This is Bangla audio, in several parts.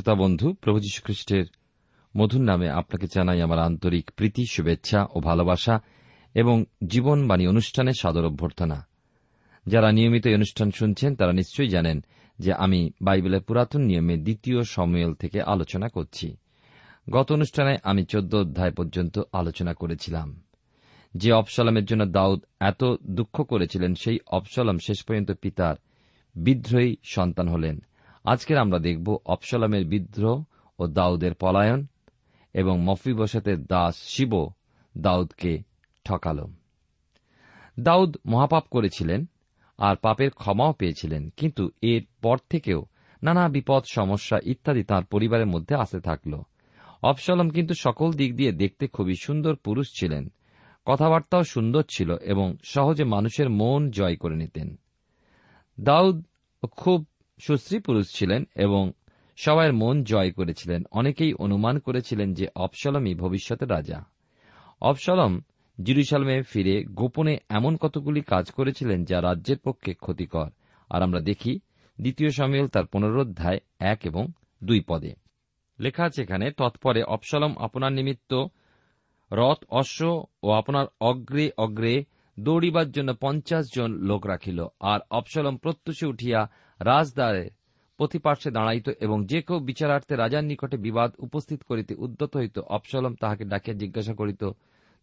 শ্রোতা বন্ধু, প্রভু যীশু খ্রিস্টের মধুর নামে আপনাকে জানাই আমার আন্তরিক প্রীতি, শুভেচ্ছা ও ভালোবাসা এবং জীবনবাণী অনুষ্ঠানে সাদর অভ্যর্থনা। যারা নিয়মিত এই অনুষ্ঠান শুনছেন, তারা নিশ্চয়ই জানেন যে আমি বাইবেলের পুরাতন নিয়মে দ্বিতীয় সময়েল থেকে আলোচনা করছি। গত অনুষ্ঠানে আমি চোদ্দ অধ্যায় পর্যন্ত আলোচনা করেছিলাম। যে অবসলামের জন্য দাউদ এত দুঃখ করেছিলেন, সেই অবসলাম শেষ পর্যন্ত পিতার বিদ্রোহী সন্তান হলেন। আজকের আমরা দেখব অবসলামের বিদ্রোহ ও দাউদের পলায়ন এবং মফিবসতের দাস শিব দাউদকে ঠকাল। দাউদ মহাপাপ করেছিলেন আর পাপের ক্ষমাও পেয়েছিলেন, কিন্তু এর পর থেকেও নানা বিপদ, সমস্যা ইত্যাদি তাঁর পরিবারের মধ্যে আসতে থাকল। অবসলম কিন্তু সকল দিক দিয়ে দেখতে খুবই সুন্দর পুরুষ ছিলেন। কথাবার্তাও সুন্দর ছিল এবং সহজে মানুষের মন জয় করে নিতেন। দাউদ খুব সুশ্রী পুরুষ ছিলেন এবং সবাইয়ের মন জয় করেছিলেন। অনেকেই অনুমান করেছিলেন যে অবসলমই ভবিষ্যতের রাজা। অবসলম জিরুসালামে ফিরে গোপনে এমন কতগুলি কাজ করেছিলেন যা রাজ্যের পক্ষে ক্ষতিকর। আর আমরা দেখি দ্বিতীয় সামিল তার পুনরোধ্যায় এক এবং দুই পদে। লেখা আছে এখানে, তৎপরে অবসলম আপনার নিমিত্ত রথ, অশ্ব ও আপনার অগ্রে অগ্রে দৌড়িবার জন্য পঞ্চাশ জন লোক রাখিল। আর অবসলম প্রত্যুষে উঠিয়া রাজদ্বারে প্রতিপার্শ্বে দাঁড়াইত এবং যে কেউ বিচারার্থে রাজার নিকটে বিবাদ উপস্থিত করিতে উদ্যত হইত অপসলম তাহাকে ডাকিয়া জিজ্ঞাসা করিত,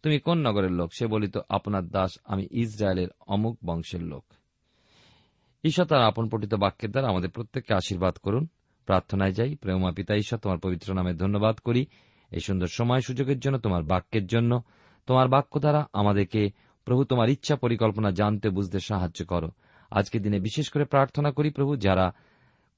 তুমি কোন নগরের লোক? সে বলিত, আপনার দাস, আমি ইসরায়েলের অমুক বংশের লোক। ঈশ্বর তার আপন পঠিত বাক্যের দ্বারা আমাদের প্রত্যেককে আশীর্বাদ করুন। প্রার্থনায় যাই প্রেমা পিতা ঈশ্বর তোমার পবিত্র নামে ধন্যবাদ করি। এই সুন্দর সময় সুযোগের জন্য, তোমার বাক্যের জন্য, তোমার বাক্য দ্বারা আমাদেরকে প্রভু তোমার ইচ্ছা পরিকল্পনা জানতে বুঝতে সাহায্য করো। আজকে দিনে বিশেষ করে প্রার্থনা করি প্রভু, যারা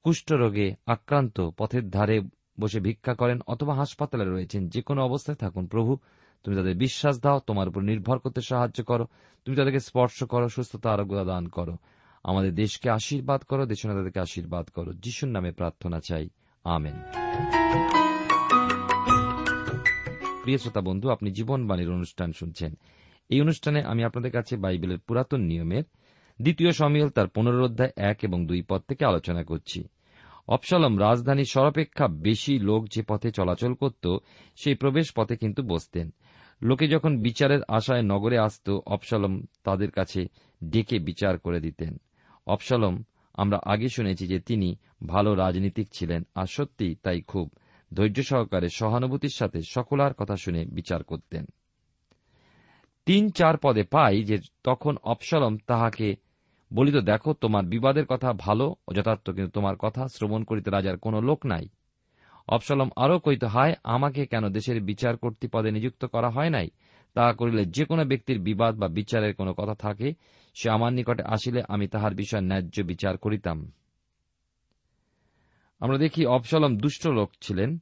কুষ্ঠরোগে আক্রান্ত পথের ধারে বসে ভিক্ষা করেন অথবা হাসপাতালে রয়েছেন যে কোনো অবস্থায় থাকুন, প্রভু, তুমি তাদের বিশ্বাস দাও, তোমার উপর নির্ভর করতে সাহায্য করো, তুমি তাদেরকে স্পর্শ করো, সুস্থতা আরোগ্যতা দান করো। আমাদের দেশকে আশীর্বাদ করো দেশ তাদেরকে আশীর্বাদ করো। যিশুর নামে প্রার্থনা চাই। আমেন। প্রিয় শ্রোতা বন্ধু, আপনি জীবনবাণীর অনুষ্ঠান শুনছেন। এই অনুষ্ঠানে আমি আপনাদের কাছে বাইবেলের পুরাতন নিয়মের দ্বিতীয় সমিয়ল তার পনেরো অধ্যায় এক এবং দুই পদ থেকে আলোচনা করছি। অপসালম রাজধানীর সরপেক্ষা বেশি লোক যে পথে চলাচল করত, সেই প্রবেশ পথে কিন্তু বসতেন। লোকে যখন বিচারের আশায় নগরে আসত অপসালম তাদের কাছে ডেকে বিচার করে দিতেন। অপসালম আমরা আগে শুনেছি যে তিনি ভালো রাজনীতিক ছিলেন, আর সত্যি তাই খুব। ধৈর্য সহকারে সহানুভূতির সাথে সকলার কথা শুনে বিচার করতেন। তিন চার পদে পাই যে তখন অপসালম তাহাকে বলিত, দেখো, তোমার বিবাদের কথা ভালো ও যথার্থ কিন্তু তোমার কথা শ্রবণ করিতে রাজার কোন লোক নাই। অপসালম আরও কইত হায়, আমাকে কেন দেশের বিচার কর্তৃ পদে নিযুক্ত করা হয় নাই? তাহা করিলে যে কোনো ব্যক্তির বিবাদ বা বিচারের কোনো কথা থাকে, সে আমার নিকটে আসিলে আমি তাহার বিষয়ে ন্যায্য বিচার করিতাম। আমরা দেখি অপসালম দুষ্ট লোক ছিলেন,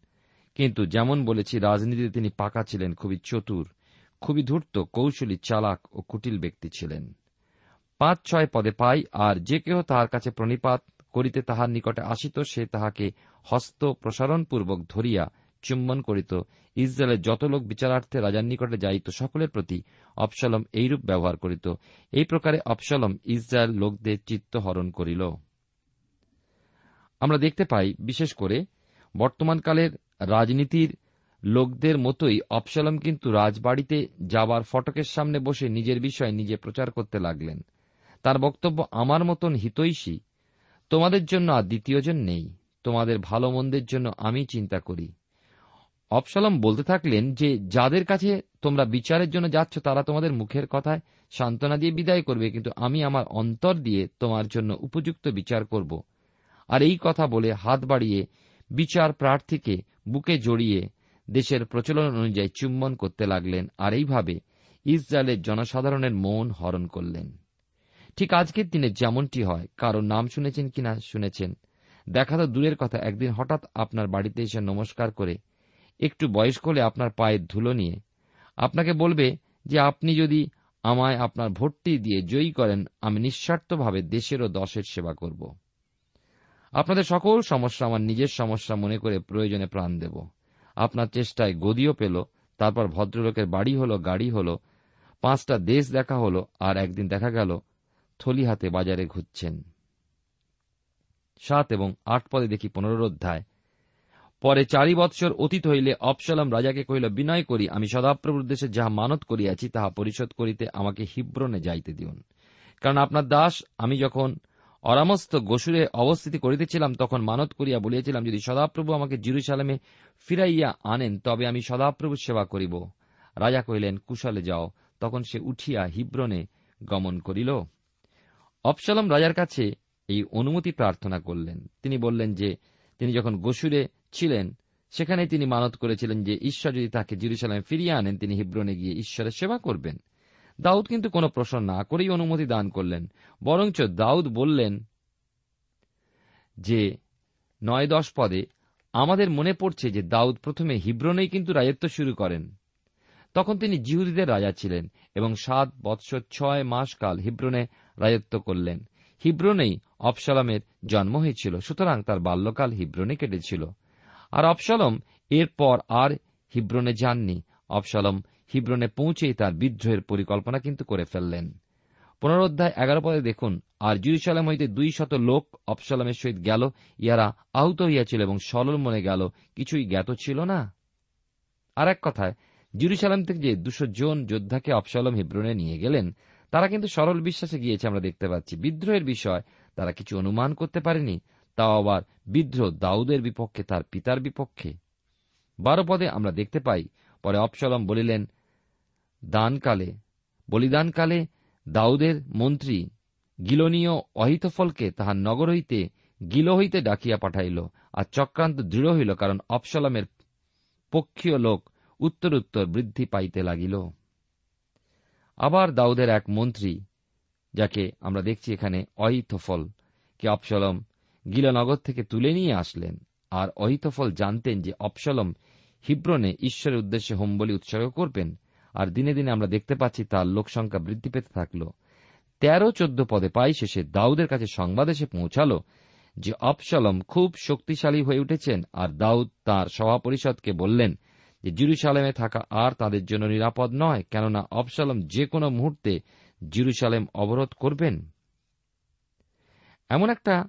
কিন্তু যেমন বলেছি, রাজনীতিতে তিনি পাকা ছিলেন, খুবই চতুর, খুবই ধূর্ত, কৌশলী, চালাক ও কুটিল ব্যক্তি ছিলেন। পাঁচ ছয় পদে পাই, আর যে কেহ তাহার কাছে প্রণিপাত করিতে তাহার নিকটে আসিত, সে তাহাকে হস্ত প্রসারণপূর্বক ধরিয়া চুম্বন করিত। ইসরায়েলের যত লোক বিচারার্থে রাজার নিকটে যাইত, সকলের প্রতি অপসলম এইরূপ ব্যবহার করিত। এই প্রকারে অপসালম ইসরায়েল লোকদের চিত্ত হরণ করিল। আমরা দেখতে পাই, বিশেষ করে বর্তমানকালের রাজনীতির লোকদের মতোই অপসালম কিন্তু রাজবাড়িতে যাবার ফটকের সামনে বসে নিজের বিষয় নিজে প্রচার করতে লাগলেন। তার বক্তব্য আমার মতন হিতৈষী। তোমাদের জন্য আর দ্বিতীয়জন নেই। তোমাদের ভালো মন্দের জন্য আমি চিন্তা করি। অপসালম বলতে থাকলেন যে, যাদের কাছে তোমরা বিচারের জন্য যাচ্ছ, তারা তোমাদের মুখের কথায় সান্ত্বনা দিয়ে বিদায় করবে, কিন্তু আমি আমার অন্তর দিয়ে তোমার জন্য উপযুক্ত বিচার করব। আর এই কথা বলে হাত বাড়িয়ে বিচার প্রার্থীকে বুকে জড়িয়ে দেশের প্রচলন অনুযায়ী চুম্বন করতে লাগলেন। আর এইভাবে ইসরায়েলের জনসাধারণের মন হরণ করলেন। ঠিক আজকের দিনে যেমনটি হয়, কারও নাম শুনেছেন কিনা শুনেছেন। দেখা তো দূরের কথা, একদিন হঠাৎ আপনার বাড়িতে এসে নমস্কার করে, একটু বয়স্ক হলে আপনার পায়ের ধুলো নিয়ে, আপনাকে বলবে যে আপনি যদি আমায় আপনার ভোটটি দিয়ে জয়ী করেন, আমি নিঃস্বার্থভাবে দেশের ও দশের সেবা করব। আপনাদের সকল সমস্যা আমার নিজের সমস্যা মনে করে প্রয়োজনে প্রাণ দেব। আপনার চেষ্টায় গদিও পেল, তারপর ভদ্রলোকের বাড়ি হলো, গাড়ি হলো, পাঁচটা দেশ দেখা হলো, আর একদিন দেখা গেল থলি হাতে বাজারে ঘুরছেন। সাত এবং আট পদে দেখি পনেরো অধ্যায়। পরে চারি বৎসর অতীত হইলে অপসালাম রাজাকে কহিল, বিনয় করি, আমি সদাপ্রভুর দেশে যাহা মানত করিয়াছি, তাহা পরিশোধ করিতে আমাকে হিব্রনে যাইতে দিউন। কারণ আপনার দাস, আমি যখন অরামস্ত গোসুরে অবস্থিতি করিতেছিলাম, তখন মানত করিয়া বলিয়াছিলাম, যদি সদাপ্রভু আমাকে জিরুসালামে ফিরাইয়া আনেন, তবে আমি সদাপ্রভুর সেবা করিব। রাজা কহিলেন, কুশলে যাও। তখন সে উঠিয়া হিব্রনে গমন করিল। অপসালম রাজার কাছে এই অনুমতি প্রার্থনা করলেন। তিনি বললেন যে, তিনি যখন গোসুরে ছিলেন সেখানে তিনি মানত করেছিলেন যে, ঈশ্বর যদি তাকে জিরুসালামে ফিরিয়ে আনেন, তিনি হিব্রনে গিয়ে ঈশ্বরের সেবা করবেন। দাউদ কিন্তু কোনো প্রশ্ন না করেই অনুমতি দান করলেন, বরঞ্চ দাউদ বললেন যে, নয় দশ পদে আমাদের মনে পড়ছে যে, দাউদ প্রথমে হিব্রনেই কিন্তু রাজত্ব শুরু করেন। তখন তিনি জিহুদীদের রাজা ছিলেন এবং সাত বৎসর ছয় মাস কাল হিব্রনে রাজত্ব করলেন। হিব্রনেই অপসালামের জন্ম হয়েছিল, সুতরাং তার বাল্যকাল হিব্রনে কেটেছিল। আর অপসালম এরপর আর হিব্রনে যাননি। অপসালম হিব্রনে পৌঁছেই তার বিদ্রোহের পরিকল্পনা কিন্তু করে ফেললেন। পুনরোধ্যায় এগারো পদে দেখুন, আর জিরুসালাম হইতে দুই শত লোক অপসালামের সহিত গেল, ইহারা আহত হইয়াছিল এবং সরল মনে গেল, কিছুই জ্ঞাত ছিল না। আর এক কথায়, জিরুসালাম থেকে যে দুশো জন যোদ্ধাকে অপসালম হিব্রনে নিয়ে গেলেন তারা কিন্তু সরল বিশ্বাসে গিয়েছে, আমরা দেখতে পাচ্ছি। বিদ্রোহের বিষয়, তারা কিছু অনুমান করতে পারেনি। তাও আবার বিদ্রোহ দাউদের বিপক্ষে, তার পিতার বিপক্ষে। বারো পদে আমরা দেখতে পাই, পরে অপসলম বলিলেন, দানকালে, বলিদানকালে দাউদের মন্ত্রী গিলনীয় অহিতফলকে তাহার নগর হইতে গিল হইতে ডাকিয়া পাঠাইল আর চক্রান্ত দৃঢ় হইল, কারণ অপসলমের পক্ষীয় লোক উত্তর উত্তর বৃদ্ধি পাইতে লাগিল। আবার দাউদের এক মন্ত্রী, যাকে আমরা দেখছি এখানে অহিতফল কে অপসলম গিলানগর থেকে তুলে নিয়ে আসলেন। আর অহিতফল জানতেন যে অপসলম হিব্রনে ঈশ্বরের উদ্দেশ্যে হোমবলি উৎসর্গ করবেন। আর দিনে দিনে আমরা দেখতে পাচ্ছি তার লোকসংখ্যা বৃদ্ধি পেতে থাকল। তেরো চোদ্দ পদে পাই শেষে দাউদের কাছে সংবাদ এসে পৌঁছাল যে অপসলম খুব শক্তিশালী হয়ে উঠেছেন। আর দাউদ তার সভা পরিষদকে বললেন যে জিরুসালেমে থাকা আর তাদের জন্য নিরাপদ নয়, কেননা অপসলম যে কোনো মুহূর্তে জিরুসালেম অবরোধ করবেন। এমন একটা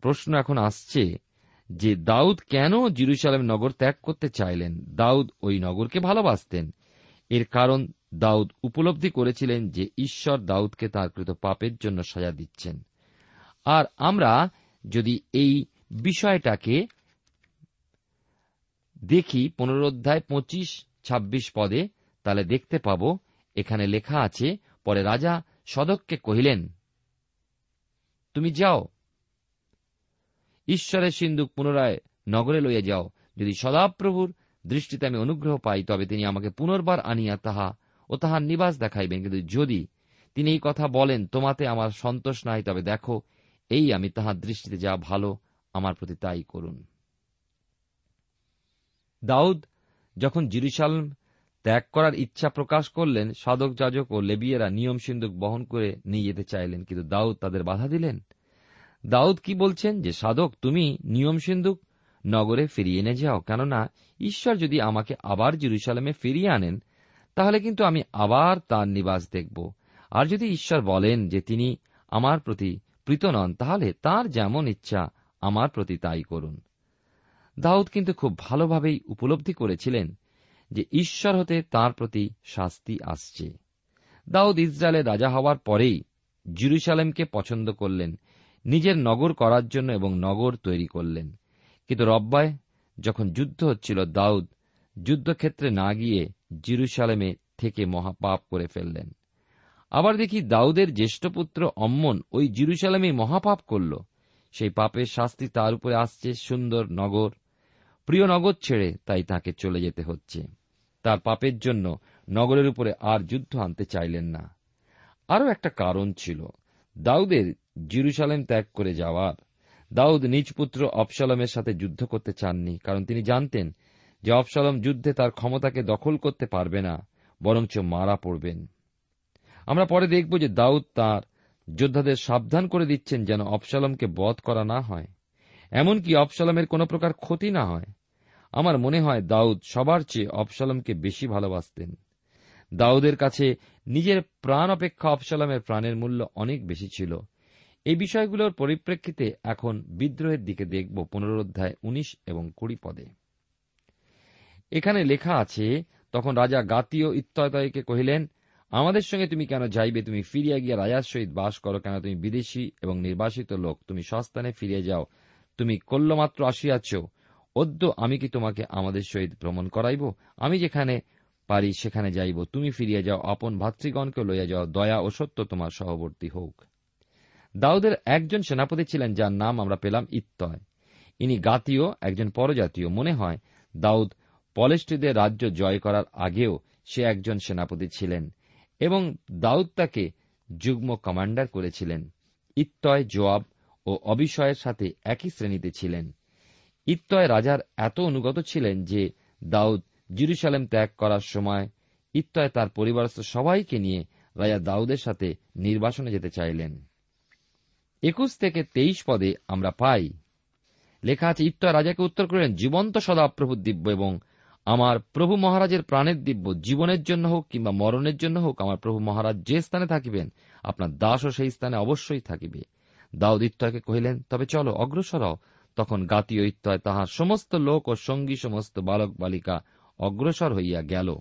প্রশ্ন এখন আসছে যে, দাউদ কেন জিরুসালেম নগর ত্যাগ করতে চাইলেন? দাউদ ওই নগরকে ভালোবাসতেন। এর কারণ দাউদ উপলব্ধি করেছিলেন যে, ঈশ্বর দাউদকে তার কৃত পাপের জন্য সাজা দিচ্ছেন। আর আমরা যদি এই বিষয়টাকে দেখি পুনরোধ্যায় পঁচিশ, ছাব্বিশ পদে, তাহলে দেখতে পাব এখানে লেখা আছে, পরে রাজা সদককে কহিলেন, তুমি যাও। ঈশ্বরের সিন্ধুক পুনরায় নগরে লইয়া যাও। যদি সদাপ্রভুর দৃষ্টিতে আমি অনুগ্রহ পাই, তবে তিনি আমাকে পুনর্বার আনিয়া তাহা ও তাহার নিবাস দেখাইবেন। কিন্তু যদি তিনি এই কথা বলেন, তোমাতে আমার সন্তোষ নাই। তবে দেখো, এই আমি তাহার দৃষ্টিতে যা ভালো, আমার প্রতি তাই করুন। দাউদ যখন জিরুসালাম ত্যাগ করার ইচ্ছা প্রকাশ করলেন, সাধক, যাজক ও লেবিয়েরা নিয়ম সিন্ধুক বহন করে নিয়ে যেতে চাইলেন, কিন্তু দাউদ তাদের বাধা দিলেন। দাউদ কি বলছেন? যে, সাধক, তুমি নিয়ম সিন্ধুক নগরে ফিরিয়ে এনে যাও, কেননা ঈশ্বর যদি আমাকে আবার জিরুসালামে ফিরিয়ে আনেন, তাহলে কিন্তু আমি আবার তার নিবাস দেখব। আর যদি ঈশ্বর বলেন যে, তিনি আমার প্রতি প্রীত নন, তাহলে তার যেমন ইচ্ছা, আমার প্রতি তাই করুন। দাউদ কিন্তু খুব ভালোভাবেই উপলব্ধি করেছিলেন যে ঈশ্বর হতে তার প্রতি শাস্তি আসছে। দাউদ ইসরায়েলের রাজা হওয়ার পরেই জিরুসালেমকে পছন্দ করলেন, নিজের নগর করার জন্য এবং নগর তৈরি করলেন। কিন্তু রব্বায় যখন যুদ্ধ হচ্ছিল, দাউদ যুদ্ধক্ষেত্রে না গিয়ে জিরুসালেমে থেকে মহাপাপ করে ফেললেন। আবার দেখি দাউদের জ্যেষ্ঠ পুত্র অম্মন ওই জিরুসালামে মহাপাপ করল। সেই পাপের শাস্তি তার উপরে আসছে, সুন্দর নগর প্রিয় নগর ছেড়ে তাই তাকে চলে যেতে হচ্ছে। তার পাপের জন্য নগরের উপরে আর যুদ্ধ আনতে চাইলেন না। আরও একটা কারণ ছিল, দাউদের জিরুসালেম ত্যাগ করে যাওয়ার। দাউদ নিজ পুত্র অপসালমের সাথে যুদ্ধ করতে চাননি, কারণ তিনি জানতেন যে অপসালম যুদ্ধে তার ক্ষমতাকে দখল করতে পারবে না, বরঞ্চ মারা পড়বেন। আমরা পরে দেখব যে দাউদ তার যোদ্ধাদের সাবধান করে দিচ্ছেন যেন অপসালমকে বধ করা না হয়। এমনকি অপসালমের কোন প্রকার ক্ষতি না হয়। আমার মনে হয় দাউদ সবার চেয়ে অপসালমকে বেশি ভালোবাসতেন। দাউদের কাছে নিজের প্রাণ অপেক্ষা অপসালমের প্রাণের মূল্য অনেক বেশি ছিল। এই বিষয়গুলোর পরিপ্রেক্ষিতে এখন বিদ্রোহের দিকে দেখব পুনরোধ্যায় উনিশ এবং কুড়ি পদে। এখানে লেখা আছে, তখন রাজা গাতীয় ইত্যয়তয়কে কহিলেন, আমাদের সঙ্গে তুমি কেন যাইবে? তুমি ফিরিয়া গিয়া রাজার সহিত বাস করো। কেন তুমি বিদেশি এবং নির্বাসিত লোক? তুমি সস্তানে ফিরিয়ে যাও। তুমি কল্যমাত্র আসিয়াছ, অদ্য আমি কি তোমাকে আমাদের সহিত ভ্রমণ করাইব? আমি যেখানে পারি সেখানে যাইব। তুমি ফিরিয়া যাও, আপন ভাতৃগণকে লইয়া যাও, দয়া ও সত্য তোমার সহবর্তী হোক। দাউদের একজন সেনাপতি ছিলেন, যার নাম আমরা পেলাম ইত্তয়। ইনি গাতীয়, একজন পরজাতীয়। মনে হয় দাউদ পলেস্ট্রিদের রাজ্য জয় করার আগেও সে একজন সেনাপতি ছিলেন এবং দাউদ তাকে যুগ্ম কমান্ডার করেছিলেন। ইত্তয়, জোয়াব ও অবিষয়ের সাথে একই শ্রেণীতে ছিলেন। ইত্যয় রাজার এত অনুগত ছিলেন যে দাউদ জিরুসালেম ত্যাগ করার সময় ইত্যয় তার পরিবারস্থ সবাইকে নিয়ে রাজা দাউদের সাথে নির্বাসনে যেতে চাইলেন। একুশ থেকে তেইশ পদে আমরা পাই। লেখা আছে, ইত্যয় রাজাকে উত্তর করলেন, জীবন্ত সদাপ্রভুর দিব্য এবং আমার প্রভু মহারাজের প্রাণের দিব্য। জীবনের জন্য হোক কিংবা মরণের জন্য হোক, আমার প্রভু মহারাজ যে স্থানে থাকিবেন, আপনার দাসও সেই স্থানে অবশ্যই থাকিবে। দাউদ ইত্যয়কে কহিলেন, তবে চলো, অগ্রসর তখন গাতীয় ইত্যয় তাহার সমস্ত লোক ও সঙ্গী সমস্ত বালক বালিকা অগ্রসর হইয়া গেল।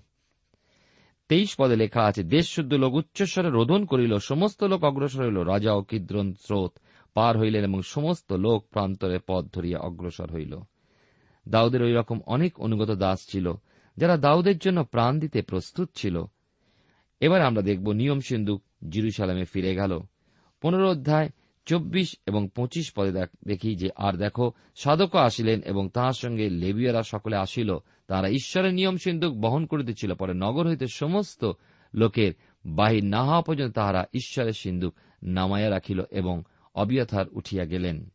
তেইশ পদে লেখা আছে, দেশ শুদ্ধ লোক উচ্চস্বরে রোদন করিল, সমস্ত লোক অগ্রসর হইল, রাজা ও কিদ্রন স্রোত পার হইলেন এবং সমস্ত লোক প্রান্তরে পথ ধরিয়া অগ্রসর হইল। দাউদের ওই রকম অনেক অনুগত দাস ছিল, যারা দাউদের জন্য প্রাণ দিতে প্রস্তুত ছিল। এবার আমরা দেখব নিয়ম সিন্ধুক জিরুসালামে ফিরে গেল। পনেরো অধ্যায় চব্বিশ এবং পঁচিশ পদে দেখি যে, আর দেখো সাধক আসিলেন এবং তাহার সঙ্গে লেবিয়ারা সকলে আসিল। তারা ঈশ্বরের নিয়ম সিন্ধুক বহন করিতেছিল। পরে নগর হইতে সমস্ত লোকের বাহির না হওয়া পর্যন্ত তাহারা ঈশ্বরের সিন্ধুক নামাইয়া রাখিল এবং অবিয়থার উঠিয়া গেলেন।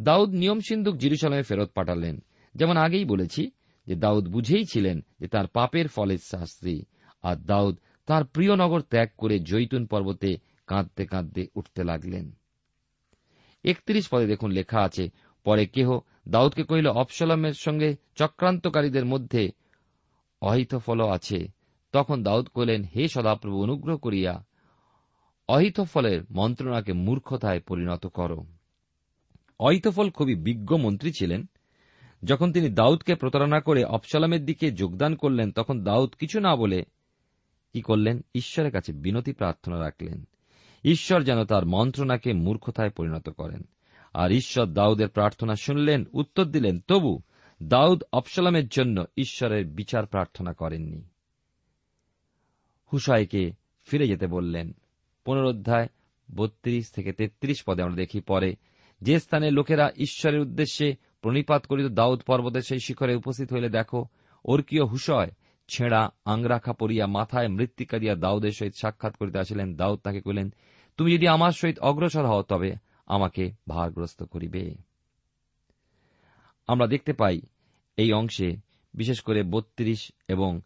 দাউদ নিয়ম সিন্ধুক জিরুসালামে ফেরত পাঠালেন। যেমন আগেই বলেছি যে, দাউদ বুঝেই ছিলেন যে, তার পাপের ফলের শাস্তি। আর দাউদ তার প্রিয় নগর ত্যাগ করে জৈতুন পর্বতে কাঁদতে কাঁদতে উঠতে লাগলেন। একত্রিশ পদে দেখুন লেখা আছে, পরে কেহ দাউদকে কহিল অপসলামের সঙ্গে চক্রান্তকারীদের মধ্যে অহিতফল আছে। তখন দাউদ কহিলেন, হে সদাপ্রভু, অনুগ্রহ করিয়া অহিতফলের মন্ত্রণাকে মূর্খতায় পরিণত করো। অহিতফল খুবই বিজ্ঞ মন্ত্রী ছিলেন। যখন তিনি দাউদকে প্রতারণা করে অপসালামের দিকে যোগদান করলেন, তখন দাউদ কিছু না বলে কি করলেন? ঈশ্বরের কাছে বিনতি প্রার্থনা রাখলেন। ঈশ্বর যেন তার মন্ত্রণাকে মূর্খতায় পরিণত করেন। আর ঈশ্বর দাউদের প্রার্থনা শুনলেন, উত্তর দিলেন, তবু দাউদ অপসালামের জন্য ঈশ্বরের বিচার প্রার্থনা করেননি। হুসাইকে ফিরে যেতে বললেন পুনরোধ্যায় বত্রিশ থেকে তেত্রিশ পদে আমরা দেখি পরে, যে স্থানে লোকেরা ঈশ্বরের উদ্দেশ্যে প্রণিপাত করিত দাউদ পর্বতের সেই শিখরে উপস্থিত হইলে দেখো, অর্কীয় হুসয় ছেঁড়া আংরাখা পরিয়া মাথায় মৃত্তিকা দিয়া দাউদের সহিত সাক্ষাৎ করিতে আসিলেন, দাউদ তাকে কহিলেন, তুমি যদি আমার সহিত অগ্রসর হও, তবে আমাকে ভারগ্রস্ত করিবে। আমরা দেখতে পাই এই অংশে বিশেষ করে বত্রিশ এবং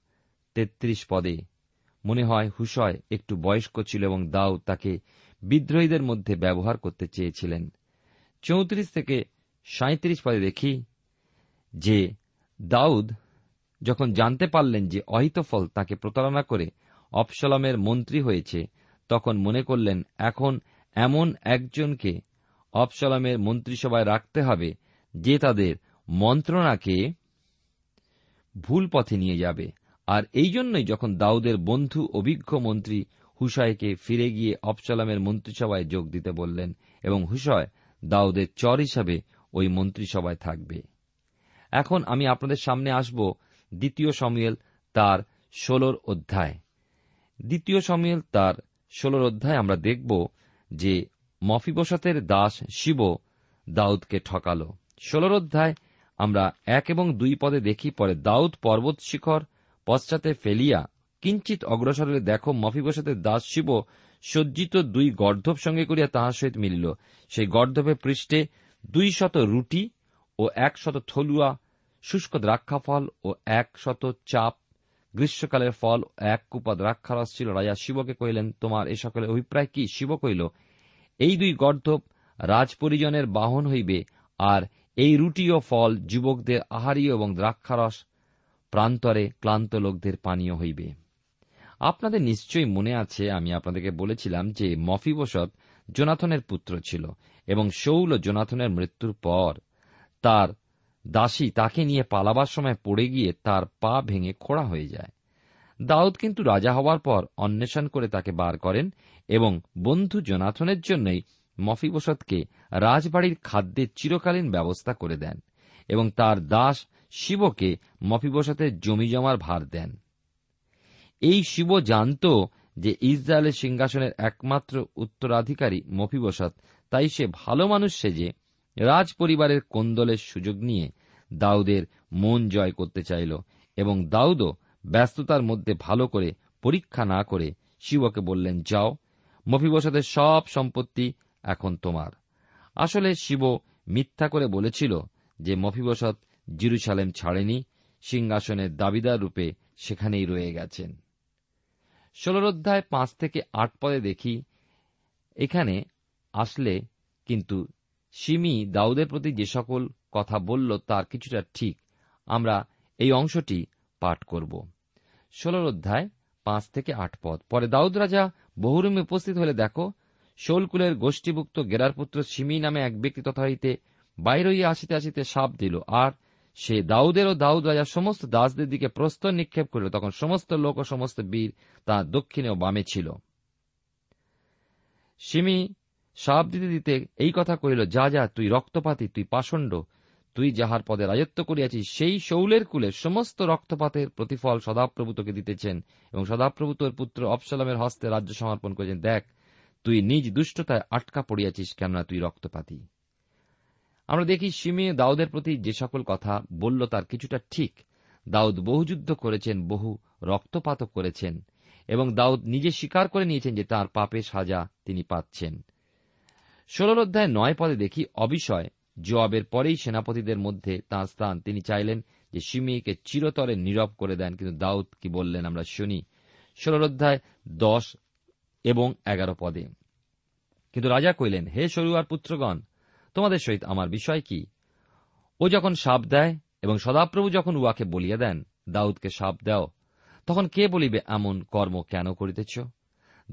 তেত্রিশ পদে মনে হয় হুসয় একটু বয়স্ক ছিল এবং দাউদ তাকে বিদ্রোহীদের মধ্যে ব্যবহার করতে চেয়েছিলেন। চৌত্রিশ থেকে সাঁত্রিশ পদে দেখি যে দাউদ যখন জানতে পারলেন যে অহিতফল তাকে প্রতারণা করে অপসলামের মন্ত্রী হয়েছে, তখন মনে করলেন, এখন এমন একজনকে অপসলামের মন্ত্রিসভায় রাখতে হবে যে তাদের মন্ত্রণাকে ভুল পথে নিয়ে যাবে। আর এই জন্যই যখন দাউদের বন্ধু অভিজ্ঞ মন্ত্রী হুসাইকে ফিরে গিয়ে অপসালামের মন্ত্রিসভায় যোগ দিতে বললেন এবং হুসয় দাউদের চর হিসাবে ওই মন্ত্রিসভায় থাকবে। এখন আমি আপনাদের সামনে আসব দ্বিতীয় সমিয়েল তার ষোলর অধ্যায়। দ্বিতীয় সমিয়েল তার ষোলর অধ্যায় আমরা দেখব যে মফিবসতের দাস শিব দাউদকে ঠকাল। ষোলর অধ্যায় আমরা এক এবং দুই পদে দেখি, পরে দাউদ পর্বত শিখর পশ্চাতে ফেলিয়া কিঞ্চিত অগ্রসর দেখো মফিবসতের দাস শিব সজ্জিত দুই গর্ধব সঙ্গে করিয়া তাহার সহিত মিলিল। সেই গর্ধবের পৃষ্ঠে দুই শত রুটি ও এক শত থলুয়া শুষ্ক দ্রাক্ষা ফল ও এক শত চাপ, গ্রীষ্মকালের ফল এক কুপা দ্রাক্ষারস ছিল। রাজা শিবকে কহিলেন, তোমার এ সকলের অভিপ্রায় কি? শিব কহিল, এই দুই গর্ধব রাজপরিজনের বাহন হইবে, আর এই রুটি ও ফল যুবকদের আহারীয় এবং দ্রাক্ষারস প্রান্তরে ক্লান্ত লোকদের পানীয় হইবে। আপনাদের নিশ্চয়ই মনে আছে, আমি আপনাদেরকে বলেছিলাম যে মফিবসত জোনাথনের পুত্র ছিল এবং শৌল জোনাথনের মৃত্যুর পর তার দাসী তাকে নিয়ে পালাবার সময় পড়ে গিয়ে তার পা ভেঙে খোড়া হয়ে যায়। দাউদ কিন্তু রাজা হওয়ার পর অন্বেষণ করে তাকে বার করেন এবং বন্ধু জোনাথনের জন্যই মফিবসতকে রাজবাড়ির খাদ্যের চিরকালীন ব্যবস্থা করে দেন এবং তার দাস শিবকে মফিবসতের জমি জমার ভার দেন। এই শিব জানত যে ইসরায়েলের সিংহাসনের একমাত্র উত্তরাধিকারী মফিবসত, তাই সে ভালো মানুষ সেজে রাজ পরিবারের কোন্দলের সুযোগ নিয়ে দাউদের মন জয় করতে চাইল এবং দাউদও ব্যস্ততার মধ্যে ভালো করে পরীক্ষা না করে শিবকে বললেন, যাও মফিবসতের সব সম্পত্তি এখন তোমার। আসলে শিব মিথ্যা করে বলেছিল যে মফিবসত জিরুসালেম ছাড়েনি, সিংহাসনের দাবিদার রূপে সেখানেই রয়ে গেছেন। ষোলর অধ্যায় পাঁচ থেকে আট পদে দেখি, এখানে আসলে কিন্তু সিমি দাউদের প্রতি যে সকল কথা বলল তার কিছুটা ঠিক। আমরা এই অংশটি পাঠ করব। ষোলর অধ্যায়, পাঁচ থেকে আট পদ। পরে দাউদ রাজা বহুরুমে উপস্থিত হলে দেখো, শোলকুলের গোষ্ঠীভুক্ত গেরার পুত্র সিমি নামে এক ব্যক্তি তথা হইতে বাইর হইয়া আসিতে আসিতে সাপ দিল। আর সে দাউদের ও দাউদ রাজার সমস্ত দাসদের দিকে প্রস্তর নিক্ষেপ করিল। তখন সমস্ত লোক ও সমস্ত বীর তাঁর দক্ষিণে ও বামে ছিল। সিমি সাপ দিতে দিতে এই কথা কহিল, যা যা, তুই রক্তপাতি, তুই পাষণ্ড, তুই যাহার পদে রাজত্ব করিয়াছিস, সেই শৌলের কুলের সমস্ত রক্তপাতের প্রতিফল সদাপ্রভু তোকে দিতেছেন এবং সদাপ্রভু তোর পুত্র অপসালামের হস্তে রাজ্য সমর্পণ করেছেন। দেখ, তুই নিজ দুষ্টতায় আটকা পড়িয়াছিস কেননা তুই রক্তপাতি। আমরা দেখি সিমিয়ে দাউদের প্রতি যে সকল কথা বলল তার কিছুটা ঠিক। দাউদ বহু যুদ্ধ করেছেন, বহু রক্তপাতও করেছেন এবং দাউদ নিজে স্বীকার করে নিয়েছেন যে তার পাপে সাজা তিনি পাচ্ছেন। ষোল অধ্যায় নয় পদে দেখি অবিষয়। জোয়াবের পরেই সেনাপতিদের মধ্যে তাঁর স্থান। তিনি চাইলেন যে সিমিকে চিরতরে নীরব করে দেন, কিন্তু দাউদ কি বললেন আমরা শুনি। ষোল অধ্যায় দশ এবং এগারো পদে। কিন্তু রাজা কইলেন, হে সরুয়ার পুত্রগণ, তোমাদের সহিত আমার বিষয় কি? ও যখন সাপ দেয় এবং সদাপ্রভু যখন উহাকে বলিয়া দেন, দাউদকে সাপ দাও, তখন কে বলিবে এমন কর্ম কেন করিতেছ?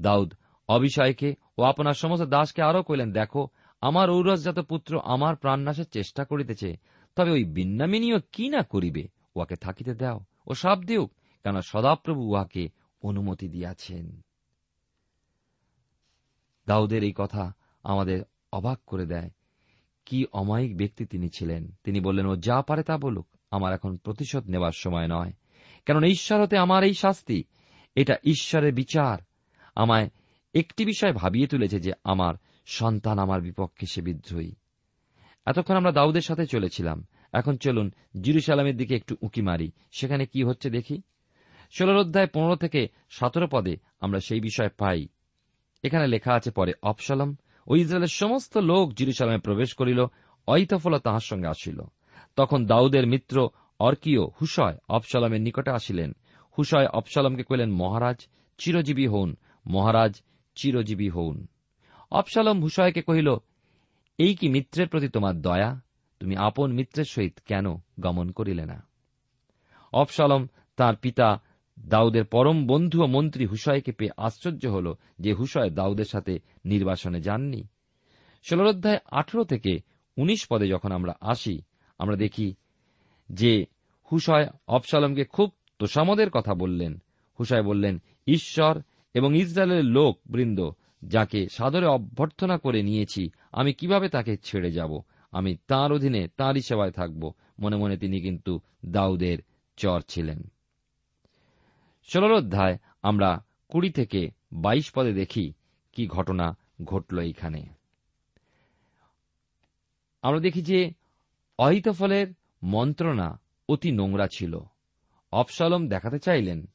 দাউদ, অবিষয়কে ও আপনার সমস্ত দাসকে আরও কইলেন, দেখো, আমার ঔরসজাত পুত্র আমার প্রাণনাশের চেষ্টা করিতেছে, তবে ওই বিন্নামিনীও কি না করিবে? উহাকে থাকিতে দাও ও সাপ দিউক কেন সদাপ্রভু উহাকে অনুমতি দিয়াছেন। দাউদের এই কথা আমাদের অবাক করে দেয়। কি অমায়িক ব্যক্তি তিনি ছিলেন। তিনি বললেন, ও যা পারে তা বলুক, আমার এখন প্রতিশোধ নেবার সময় নয়। কেননা ঈশ্বর হতে আমার এই শাস্তি, এটা ঈশ্বরের বিচার। আমায় একটি বিষয় ভাবিয়ে তুলেছে যে আমার সন্তান আমার বিপক্ষে সে বিদ্রোহী। এতক্ষণ আমরা দাউদের সাথে চলেছিলাম। এখন চলুন জিরুসালামের দিকে একটু উঁকি মারি। সেখানে কি হচ্ছে দেখি? ষোলোর অধ্যায় পনেরো থেকে সতেরো পদে আমরা সেই বিষয় পাই। এখানে লেখা আছে পরে অপসালম ও ইসরায়েলের সমস্ত লোক জিরুসালামে প্রবেশ করিল অইতফল তাহার সঙ্গে আসিল। তখন দাউদের মিত্র অর্কিও হুসয় অপসালমের নিকটে আসিলেন। হুসয় অপসালমকে কইলেন, মহারাজ, চিরজীবী হউন। মহারাজ চিরজীবী হউন। অপসালম হুসয়কে কহিল, এই কি মিত্রের প্রতি তোমার দয়া? তুমি আপন মিত্রের সহিত কেন গমন করিলে না? অপসালম তার পিতা দাউদের পরম বন্ধু ও মন্ত্রী হুসয়কে পেয়ে আশ্চর্য হল যে হুসয় দাউদের সাথে নির্বাসনে যাননি। ষোলোর অধ্যায় আঠেরো থেকে উনিশ পদে যখন আমরা আসি, আমরা দেখি যে হুসয় অপসালমকে খুব তোষামদের কথা বললেন। হুসায় বললেন, ঈশ্বর এবং ইসরায়েলের লোক, বৃন্দ, যাকে সাদরে অভ্যর্থনা করে নিয়েছি, আমি কীভাবে তাকে ছেড়ে যাব? আমি তাঁর অধীনে তাঁরই সেবায় থাকব। মনে মনে তিনি কিন্তু দাউদের চর ছিলেন। ষোলোর অধ্যায়, আমরা কুড়ি থেকে বাইশ পদে দেখি কি ঘটনা ঘটল এইখানে। আমরা দেখি যে অহিতফলের মন্ত্রণা অতি নোংরা ছিল। অপসালম দেখাতে চাইলেন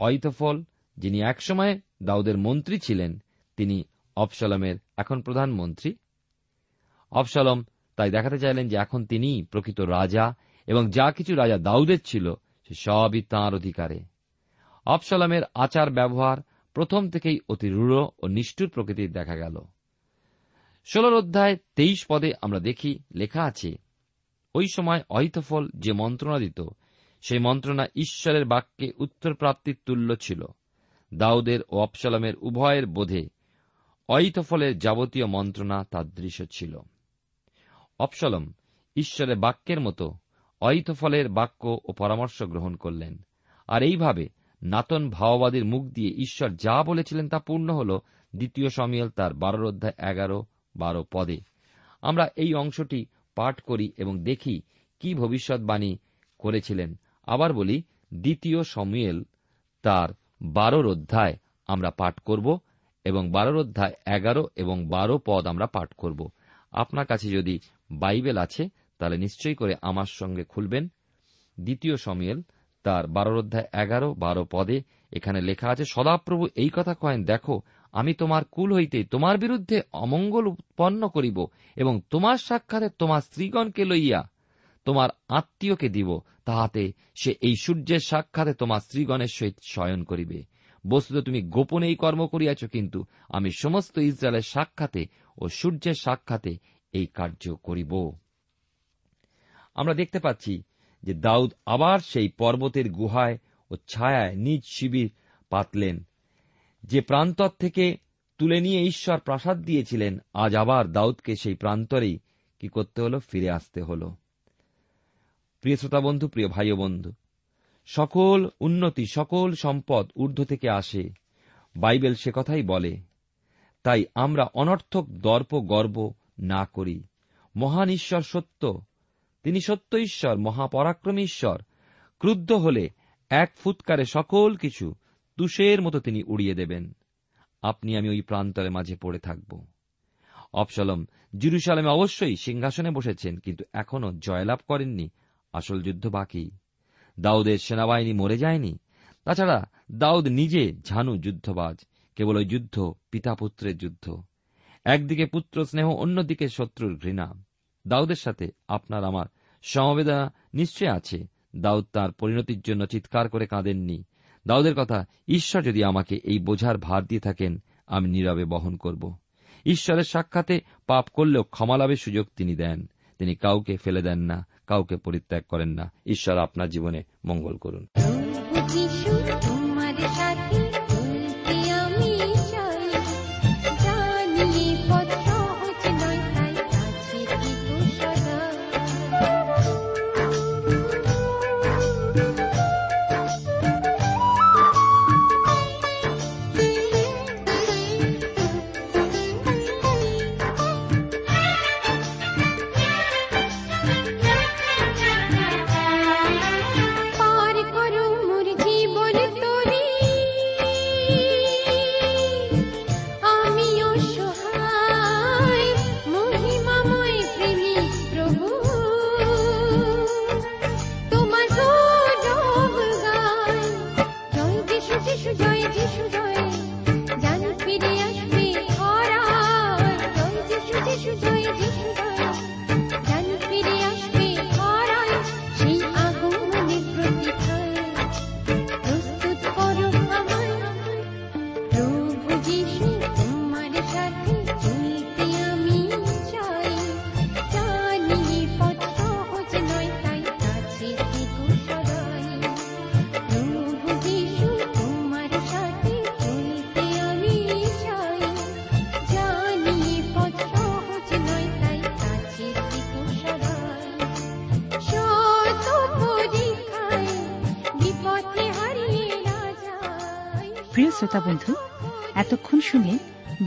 অহিতফল যিনি একসময় দাউদের মন্ত্রী ছিলেন, তিনি অপসালমের এখন প্রধানমন্ত্রী। অপসালম তাই দেখাতে চাইলেন যে এখন তিনি প্রকৃত রাজা এবং যা কিছু রাজা দাউদের ছিল, সে সবই তাঁর অধিকারে। অপসালামের আচার ব্যবহার প্রথম থেকেই অতি রূঢ় ও নিষ্ঠুর প্রকৃতির দেখা গেল। ষোলর অধ্যায় তেইশ পদে আমরা দেখি, লেখা আছে, ওই সময় অহিতফল যে মন্ত্রণা দিত সেই মন্ত্রণা ঈশ্বরের বাক্যে উত্তর প্রাপ্তির তুল্য ছিল। দাউদের ও অপসালামের উভয়ের বোধে অহিতফলের যাবতীয় মন্ত্রণা তার দৃশ্য ছিল। অপসালম ঈশ্বরের বাক্যের মতো অহিতফলের বাক্য ও পরামর্শ গ্রহণ করলেন। আর এইভাবে নাতন ভাওবাদীর মুখ দিয়ে ঈশ্বর যা বলেছিলেন তা পূর্ণ হল দ্বিতীয় সমিয়াল তার বারোর অধ্যায় এগারো, বারো পদে। আমরা এই অংশটি পাঠ করি এবং দেখি কি ভবিষ্যৎবাণী করেছিলেন আবার বলি, দ্বিতীয় সমিয়েল তার বারোর অধ্যায় আমরা পাঠ করব এবং বারোর অধ্যায় এগারো এবং বারো পদ আমরা পাঠ করব। আপনার কাছে যদি বাইবেল আছে, তাহলে নিশ্চয়ই করে আমার সঙ্গে খুলবেন। দ্বিতীয় সমিয়েল তার বারোর অধ্যায় এগারো, বারো পদে এখানে লেখা আছে, সদাপ্রভু এই কথা কয়েন, দেখো, আমি তোমার কুল হইতে তোমার বিরুদ্ধে অমঙ্গল উৎপন্ন করিব এবং তোমার সাক্ষাতে তোমার স্ত্রীগণকে লইয়া তোমার আত্মীয়কে দিব, তাহাতে সে এই সূর্যের সাক্ষাতে তোমার স্ত্রীগণের সহিত শয়ন করিবে। বস্তুত তুমি গোপনে এই কর্ম করিয়াছ, কিন্তু আমি সমস্ত ইসরায়েলের সাক্ষাতে ও সূর্যের সাক্ষাতে এই কার্য করিব। আমরা দেখতে পাচ্ছি যে দাউদ আবার সেই পর্বতের গুহায় ও ছায়ায় নিজ শিবির পাতলেন। যে প্রান্তর থেকে তুলে নিয়ে ঈশ্বর প্রাসাদ দিয়েছিলেন, আজ আবার দাউদকে সেই প্রান্তরেই কি করতে হল? ফিরে আসতে হল। প্রিয় শ্রোতা বন্ধু প্রিয় ভাই বন্ধু, সকল উন্নতি, সকল সম্পদ ঊর্ধ্ব থেকে আসে। বাইবেল সে কথাই বলে, তাই আমরা অনর্থক দর্প গর্ব না করি। মহান ঈশ্বর সত্য, তিনি সত্য ঈশ্বর, মহাপরাক্রমী ঈশ্বর, ক্রুদ্ধ হলে এক ফুৎকারে সকল কিছু তুষের মতো তিনি উড়িয়ে দেবেন। আপনি, আমি ওই প্রান্তরের মাঝে পড়ে থাকব। অপসলম জিরুসালামে অবশ্যই সিংহাসনে বসেছেন, কিন্তু এখনও জয়লাভ করেননি আসল যুদ্ধ বাকি। দাউদের সেনাবাহিনী মরে যায়নি। তাছাড়া দাউদ নিজে ঝানু যুদ্ধবাজ, কেবল ওই যুদ্ধ পিতা পুত্রের যুদ্ধ। একদিকে পুত্র স্নেহ, অন্যদিকে শত্রুর ঘৃণা। দাউদের সাথে আপনার আমার সমবেদনা নিশ্চয় আছে। দাউদ তার পরিণতির জন্য চিৎকার করে কাঁদেননি। দাউদের কথা, ঈশ্বর যদি আমাকে এই বোঝার ভার দিয়ে থাকেন, আমি নীরবে বহন করব। ঈশ্বরের সাক্ষাতে পাপ করলেও ক্ষমা লাভের সুযোগ তিনি দেন। তিনি কাউকে ফেলে দেন না। কাউকে পরিত্যাগ করেন না। ঈশ্বর আপনার জীবনে মঙ্গল করুন।